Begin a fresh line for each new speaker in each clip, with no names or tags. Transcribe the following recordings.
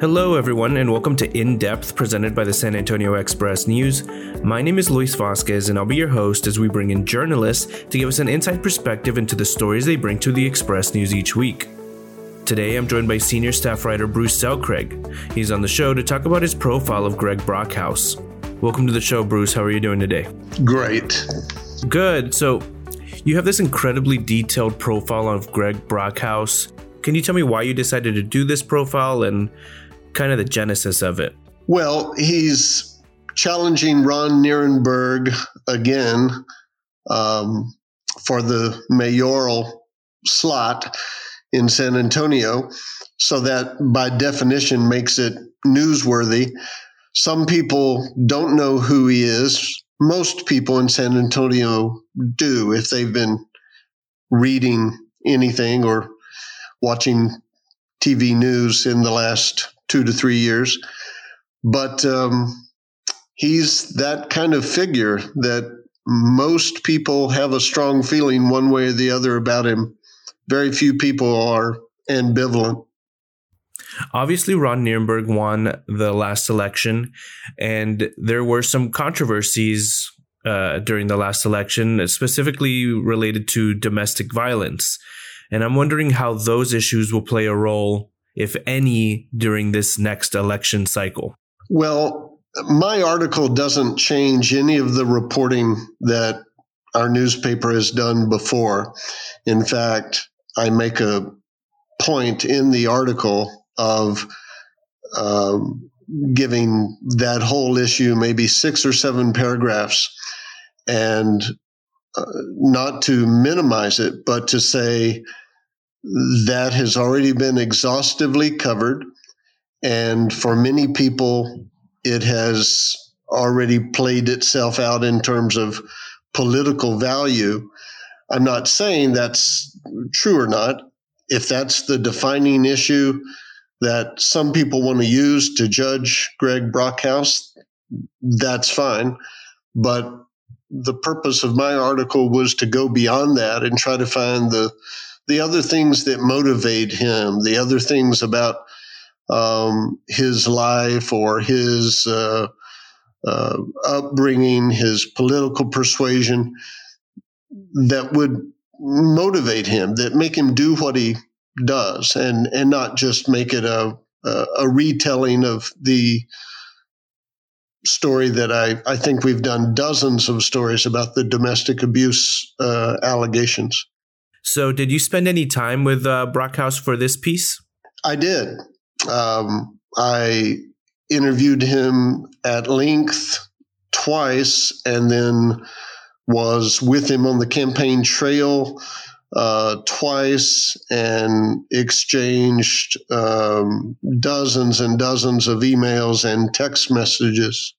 Hello, everyone, and welcome to In Depth, presented by the San Antonio Express News. My name is Luis Vasquez, and I'll be your host as we bring in journalists to give us an inside perspective into the stories they bring to the Express News each week. Today, I'm joined by senior staff writer Bruce Selcraig. He's on the show to talk about his profile of Greg Brockhouse. Welcome to the show, Bruce. How are you doing today?
Great.
Good. So, you have this incredibly detailed profile of Greg Brockhouse. Can you tell me why you decided to do this profile and kind of the genesis of it?
Well, he's challenging Ron Nirenberg again um, for the mayoral slot in San Antonio. So that by definition makes it newsworthy. Some people don't know who he is. Most people in San Antonio do if they've been reading anything or watching TV news in the last two to three years. But um, he's that kind of figure that most people have a strong feeling one way or the other about him. Very few people are ambivalent.
Obviously, Ron Nirenberg won the last election, and there were some controversies uh, during the last election, specifically related to domestic violence. And I'm wondering how those issues will play a role if any, during this next election cycle?
Well, my article doesn't change any of the reporting that our newspaper has done before. In fact, I make a point in the article of um, giving that whole issue maybe six or seven paragraphs and uh, not to minimize it, but to say that has already been exhaustively covered. And for many people, it has already played itself out in terms of political value. I'm not saying that's true or not. If that's the defining issue that some people want to use to judge Greg Brockhouse, that's fine. But the purpose of my article was to go beyond that and try to find the the other things that motivate him, the other things about um, his life or his uh, uh, upbringing, his political persuasion that would motivate him, that make him do what he does, and and not just make it a a, a retelling of the story that I, I think we've done dozens of stories about the domestic abuse uh, allegations.
So, did you spend any time with uh, Brockhouse for this piece?
I did. Um, I interviewed him at length twice and then was with him on the campaign trail uh, twice and exchanged um, dozens and dozens of emails and text messages.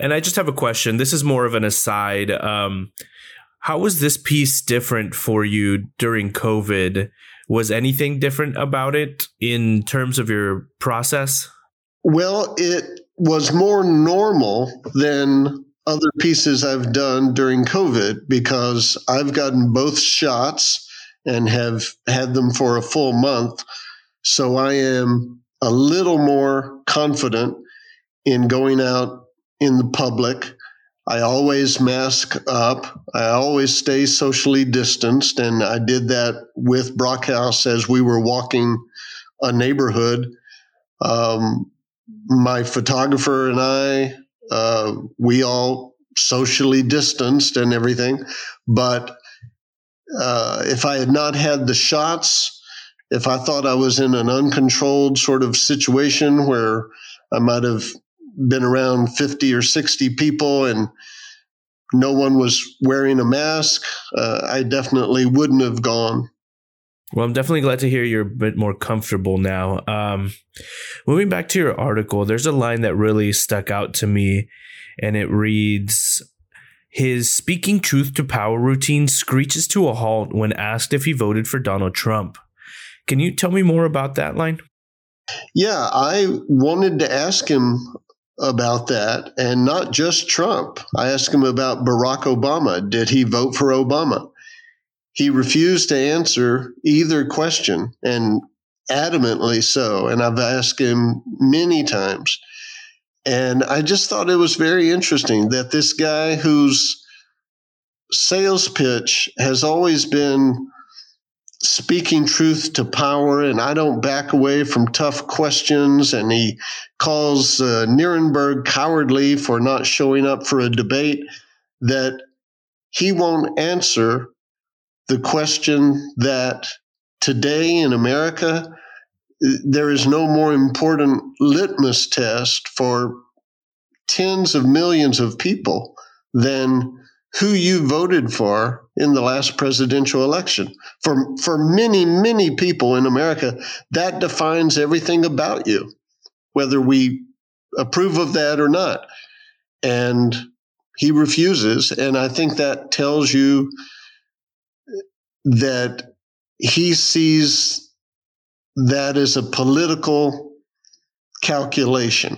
And I just have a question. This is more of an aside. Um, how was this piece different for you during COVID? Was anything different about it in terms of your process?
Well, it was more normal than other pieces I've done during COVID because I've gotten both shots and have had them for a full month. So I am a little more confident in going out in the public I always mask up. I always stay socially distanced. And I did that with Brockhouse as we were walking a neighborhood. Um, my photographer and I, uh, we all socially distanced and everything. But uh, if I had not had the shots, if I thought I was in an uncontrolled sort of situation where I might have been around 50 or 60 people and no one was wearing a mask, uh, I definitely wouldn't have gone.
Well, I'm definitely glad to hear you're a bit more comfortable now. Um, moving back to your article, there's a line that really stuck out to me, and it reads His speaking truth to power routine screeches to a halt when asked if he voted for Donald Trump. Can you tell me more about that line?
Yeah, I wanted to ask him about that, and not just Trump. I asked him about Barack Obama. Did he vote for Obama? He refused to answer either question. And adamantly so. And I've asked him many times. And I just thought it was very interesting that this guy whose sales pitch has always been speaking truth to power, and I don't back away from tough questions. And he calls uh, Nirenberg cowardly for not showing up for a debate, that he won't answer the question that today in America, there is no more important litmus test for tens of millions of people than who you voted for in the last presidential election. For, for many, many people in America, that defines everything about you, whether we approve of that or not. And he refuses. And I think that tells you that he sees that as a political calculation,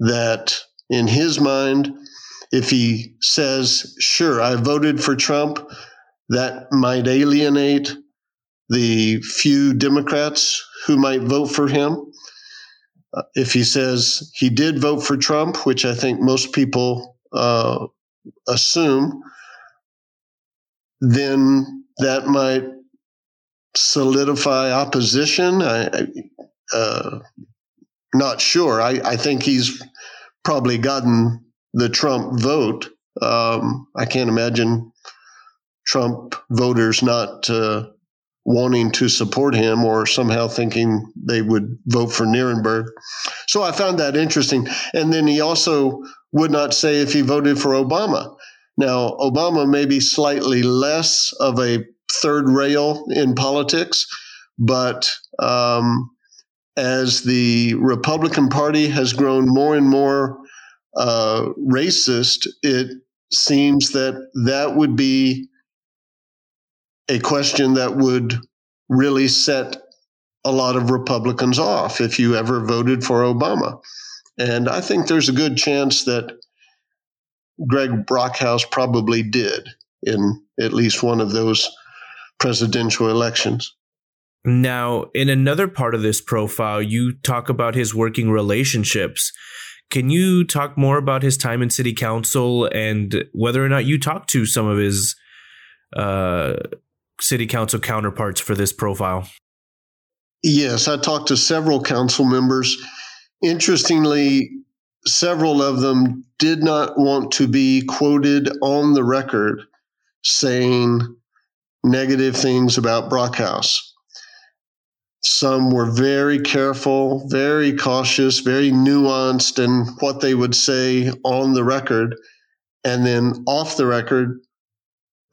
that in his mind, if he says, sure, I voted for Trump, that might alienate the few Democrats who might vote for him. Uh, if he says he did vote for Trump, which I think most people uh, assume, then that might solidify opposition. I, uh, not sure. I, I think he's probably gotten the Trump vote. Um, I can't imagine Trump voters not uh, wanting to support him or somehow thinking they would vote for Nirenberg. So I found that interesting. And then he also would not say if he voted for Obama. Now, Obama may be slightly less of a third rail in politics, but um, as the Republican Party has grown more and more uh, racist, it seems that that would be a question that would really set a lot of Republicans off if you ever voted for Obama. And I think there's a good chance that Greg Brockhouse probably did in at least one of those presidential elections.
Now, in another part of this profile, you talk about his working relationships. Can you talk more about his time in city council and whether or not you talked to some of his uh, city council counterparts for this profile?
Yes, I talked to several council members. Interestingly, several of them did not want to be quoted on the record saying negative things about Brockhouse. Some were very careful, very cautious, very nuanced in what they would say on the record. And then off the record,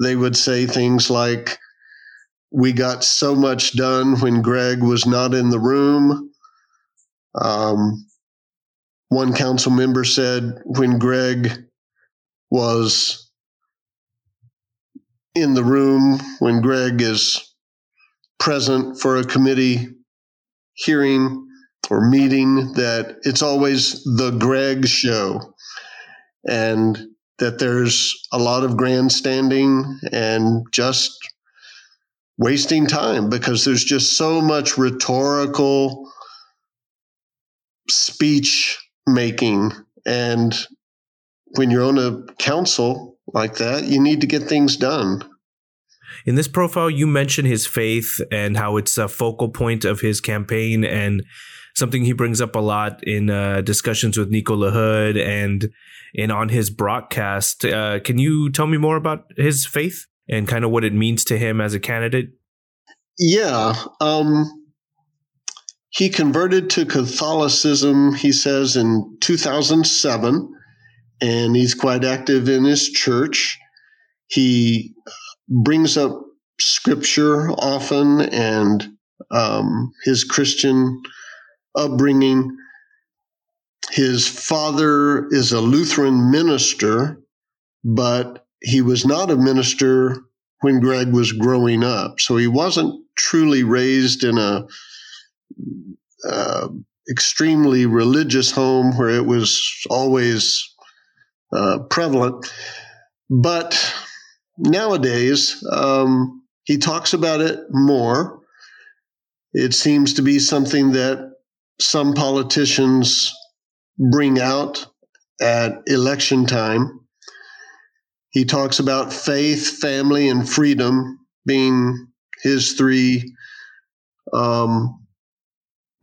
they would say things like, We got so much done when Greg was not in the room. Um, one council member said, When Greg was in the room, when Greg is present for a committee hearing or meeting that it's always the Greg show. And that there's a lot of grandstanding and just wasting time because there's just so much rhetorical speech making. And when you're on a council like that you need to get things done
in this profile, you mention his faith and how it's a focal point of his campaign and something he brings up a lot in uh, discussions with Nico LaHood and and on his broadcast. Uh, can you tell me more about his faith and kind of what it means to him as a candidate?
Yeah. Um, he converted to Catholicism, he says, in 2007, and he's quite active in his church. He brings up scripture often and um, his Christian upbringing. His father is a Lutheran minister, but he was not a minister when Greg was growing up. So he wasn't truly raised in a uh, extremely religious home where it was always uh, prevalent. But nowadays, um, he talks about it more. It seems to be something that some politicians bring out at election time. He talks about faith, family, and freedom being his three um,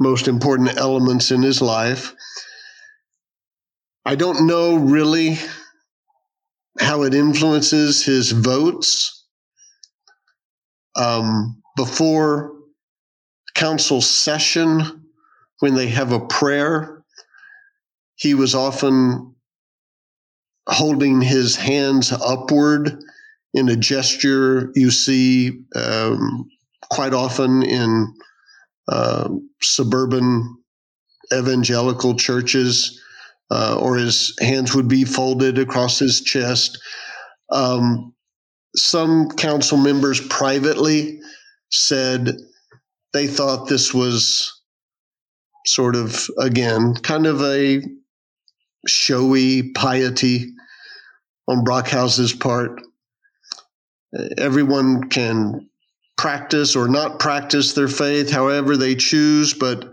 most important elements in his life. I don't know really how it influences his votes. Um, before council session, when they have a prayer, he was often holding his hands upward in a gesture you see um, quite often in uh, suburban evangelical churches, uh, or his hands would be folded across his chest. Um, some council members privately said they thought this was sort of, again, kind of a showy piety on Brockhouse's part. Everyone can practice or not practice their faith however they choose, but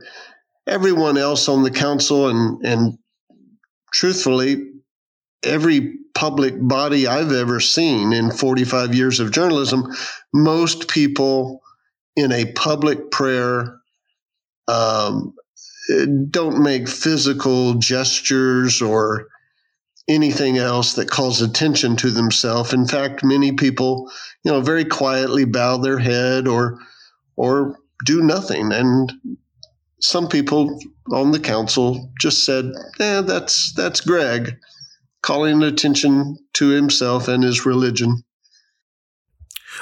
everyone else on the council and, and truthfully, every public body I've ever seen in 45 years of journalism, most people in a public prayer um, don't make physical gestures or anything else that calls attention to themselves. In fact, many people, you know, very quietly bow their head or or do nothing. And some people on the council just said, "Yeah, that's that's Greg calling attention to himself and his religion."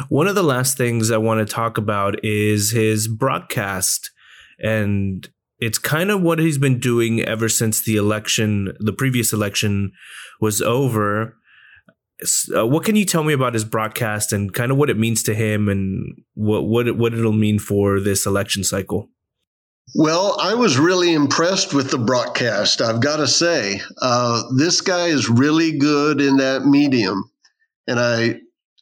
One of the last things I want to talk about is his broadcast and it's kind of what he's been doing ever since the election, the previous election was over. Uh, what can you tell me about his broadcast and kind of what it means to him and what what what it'll mean for this election cycle?
Well, I was really impressed with the broadcast. I've got to say, uh, this guy is really good in that medium, and I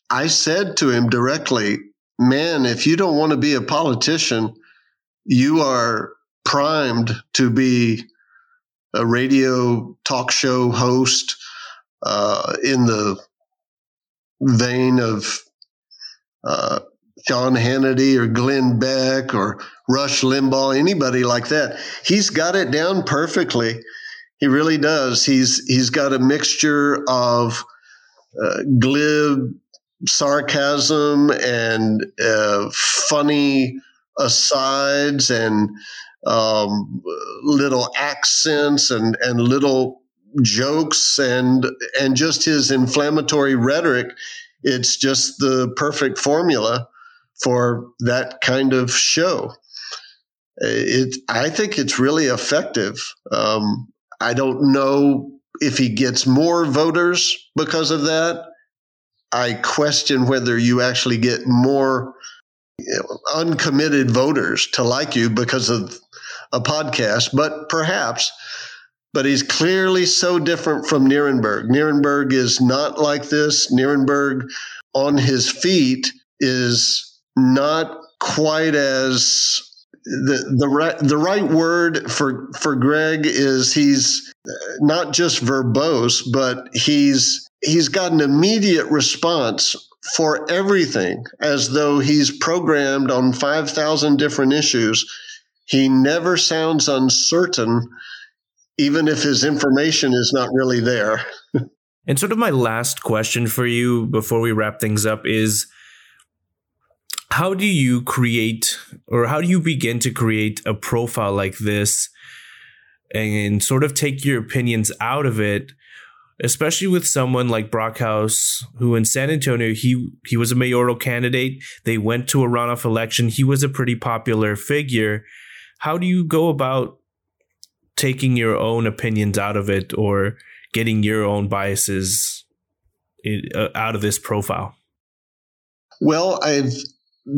I said to him directly, "Man, if you don't want to be a politician, you are primed to be a radio talk show host uh, in the vein of uh, Sean Hannity or Glenn Beck or Rush Limbaugh, anybody like that. He's got it down perfectly. He really does. He's he's got a mixture of uh, glib sarcasm and uh, funny asides and um, little accents and and little jokes and and just his inflammatory rhetoric. It's just the perfect formula for that kind of show. It, I think it's really effective. Um, I don't know if he gets more voters because of that. I question whether you actually get more uncommitted voters to like you because of a podcast, but perhaps. But he's clearly so different from Nirenberg. Nirenberg is not like this. Nirenberg on his feet is not quite as the the right the right word for for Greg is he's not just verbose, but he's he's got an immediate response for everything, as though he's programmed on five thousand different issues he never sounds uncertain, even if his information is not really there.
and sort of my last question for you before we wrap things up is how do you create or how do you begin to create a profile like this and sort of take your opinions out of it especially with someone like Brockhouse, who in San Antonio he he was a mayoral candidate. They went to a runoff election. He was a pretty popular figure, how do you go about taking your own opinions out of it or getting your own biases uh, out of this profile?
Well, I've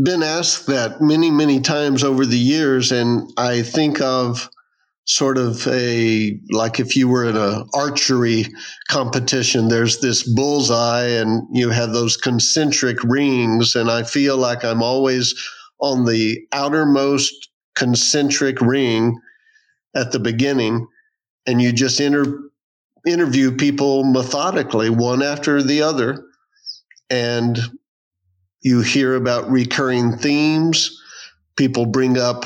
been asked that many, many times over the years, and I think of sort of a like if you were in an archery competition there's this bullseye and you have those concentric rings and i feel like i'm always on the outermost concentric ring at the beginning, and you just inter- interview people methodically, one after the other, and you hear about recurring themes. People bring up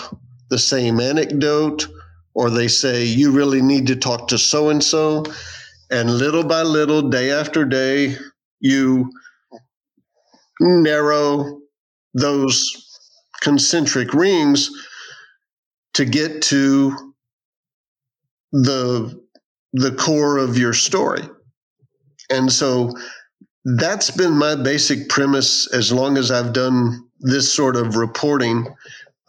the same anecdote, or they say, You really need to talk to so and so. And little by little, day after day, you narrow those concentric rings to get to the the core of your story. And so that's been my basic premise as long as I've done this sort of reporting.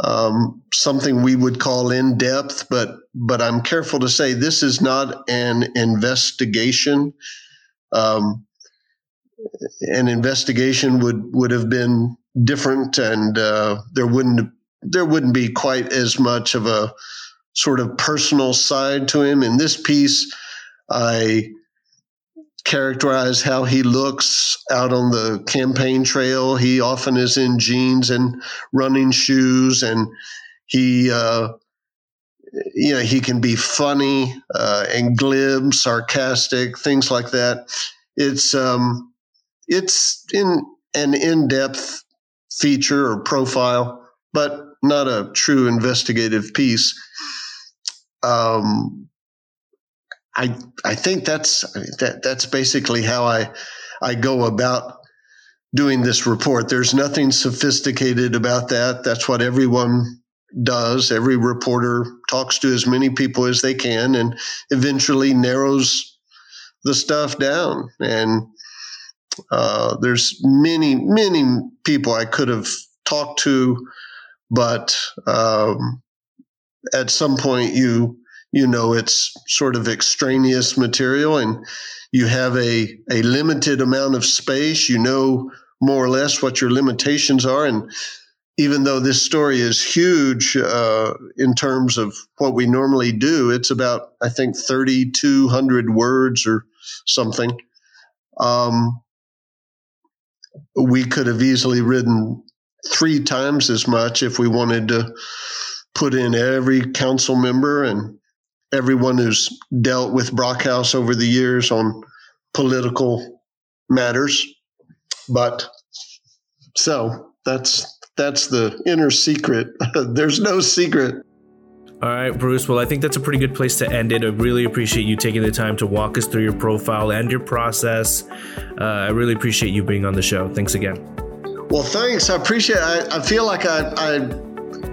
Um, something we would call in depth, but but I'm careful to say this is not an investigation. Um, an investigation would would have been different, and uh, there wouldn't there wouldn't be quite as much of a sort of personal side to him. In this piece, I characterize how he looks out on the campaign trail. He often is in jeans and running shoes, and he, uh, you know, he can be funny uh, and glib, sarcastic, things like that. It's um, it's in an in-depth feature or profile, but not a true investigative piece. Um, I I think that's that that's basically how I I go about doing this report. There's nothing sophisticated about that. That's what everyone does. Every reporter talks to as many people as they can and eventually narrows the stuff down. And uh, there's many, many people I could have talked to, but um, at some point you you know it's sort of extraneous material and you have a, a limited amount of space. You know more or less what your limitations are. And even though this story is huge uh, in terms of what we normally do it's about i think 3200 words or something. Um, we could have easily written three times as much if we wanted to put in every council member and everyone who's dealt with Brockhouse over the years on political matters. But so that's that's the inner secret. There's no secret.
All right, Bruce. Well, I think that's a pretty good place to end it. I really appreciate you taking the time to walk us through your profile and your process. Uh, I really appreciate you being on the show. Thanks again.
Well, thanks. I appreciate. It. I, I feel like I, I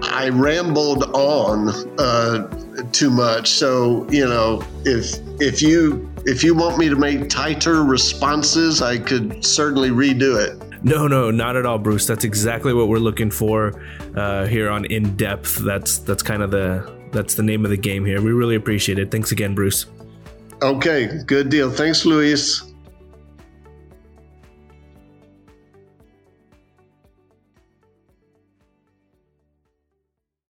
I rambled on uh, too much. So you know, if if you if you want me to make tighter responses, I could certainly redo it.
No, no, not at all, Bruce. That's exactly what we're looking for uh, here on In Depth. That's that's kind of the that's the name of the game here. We really appreciate it. Thanks again, Bruce.
Okay, good deal. Thanks, Luis.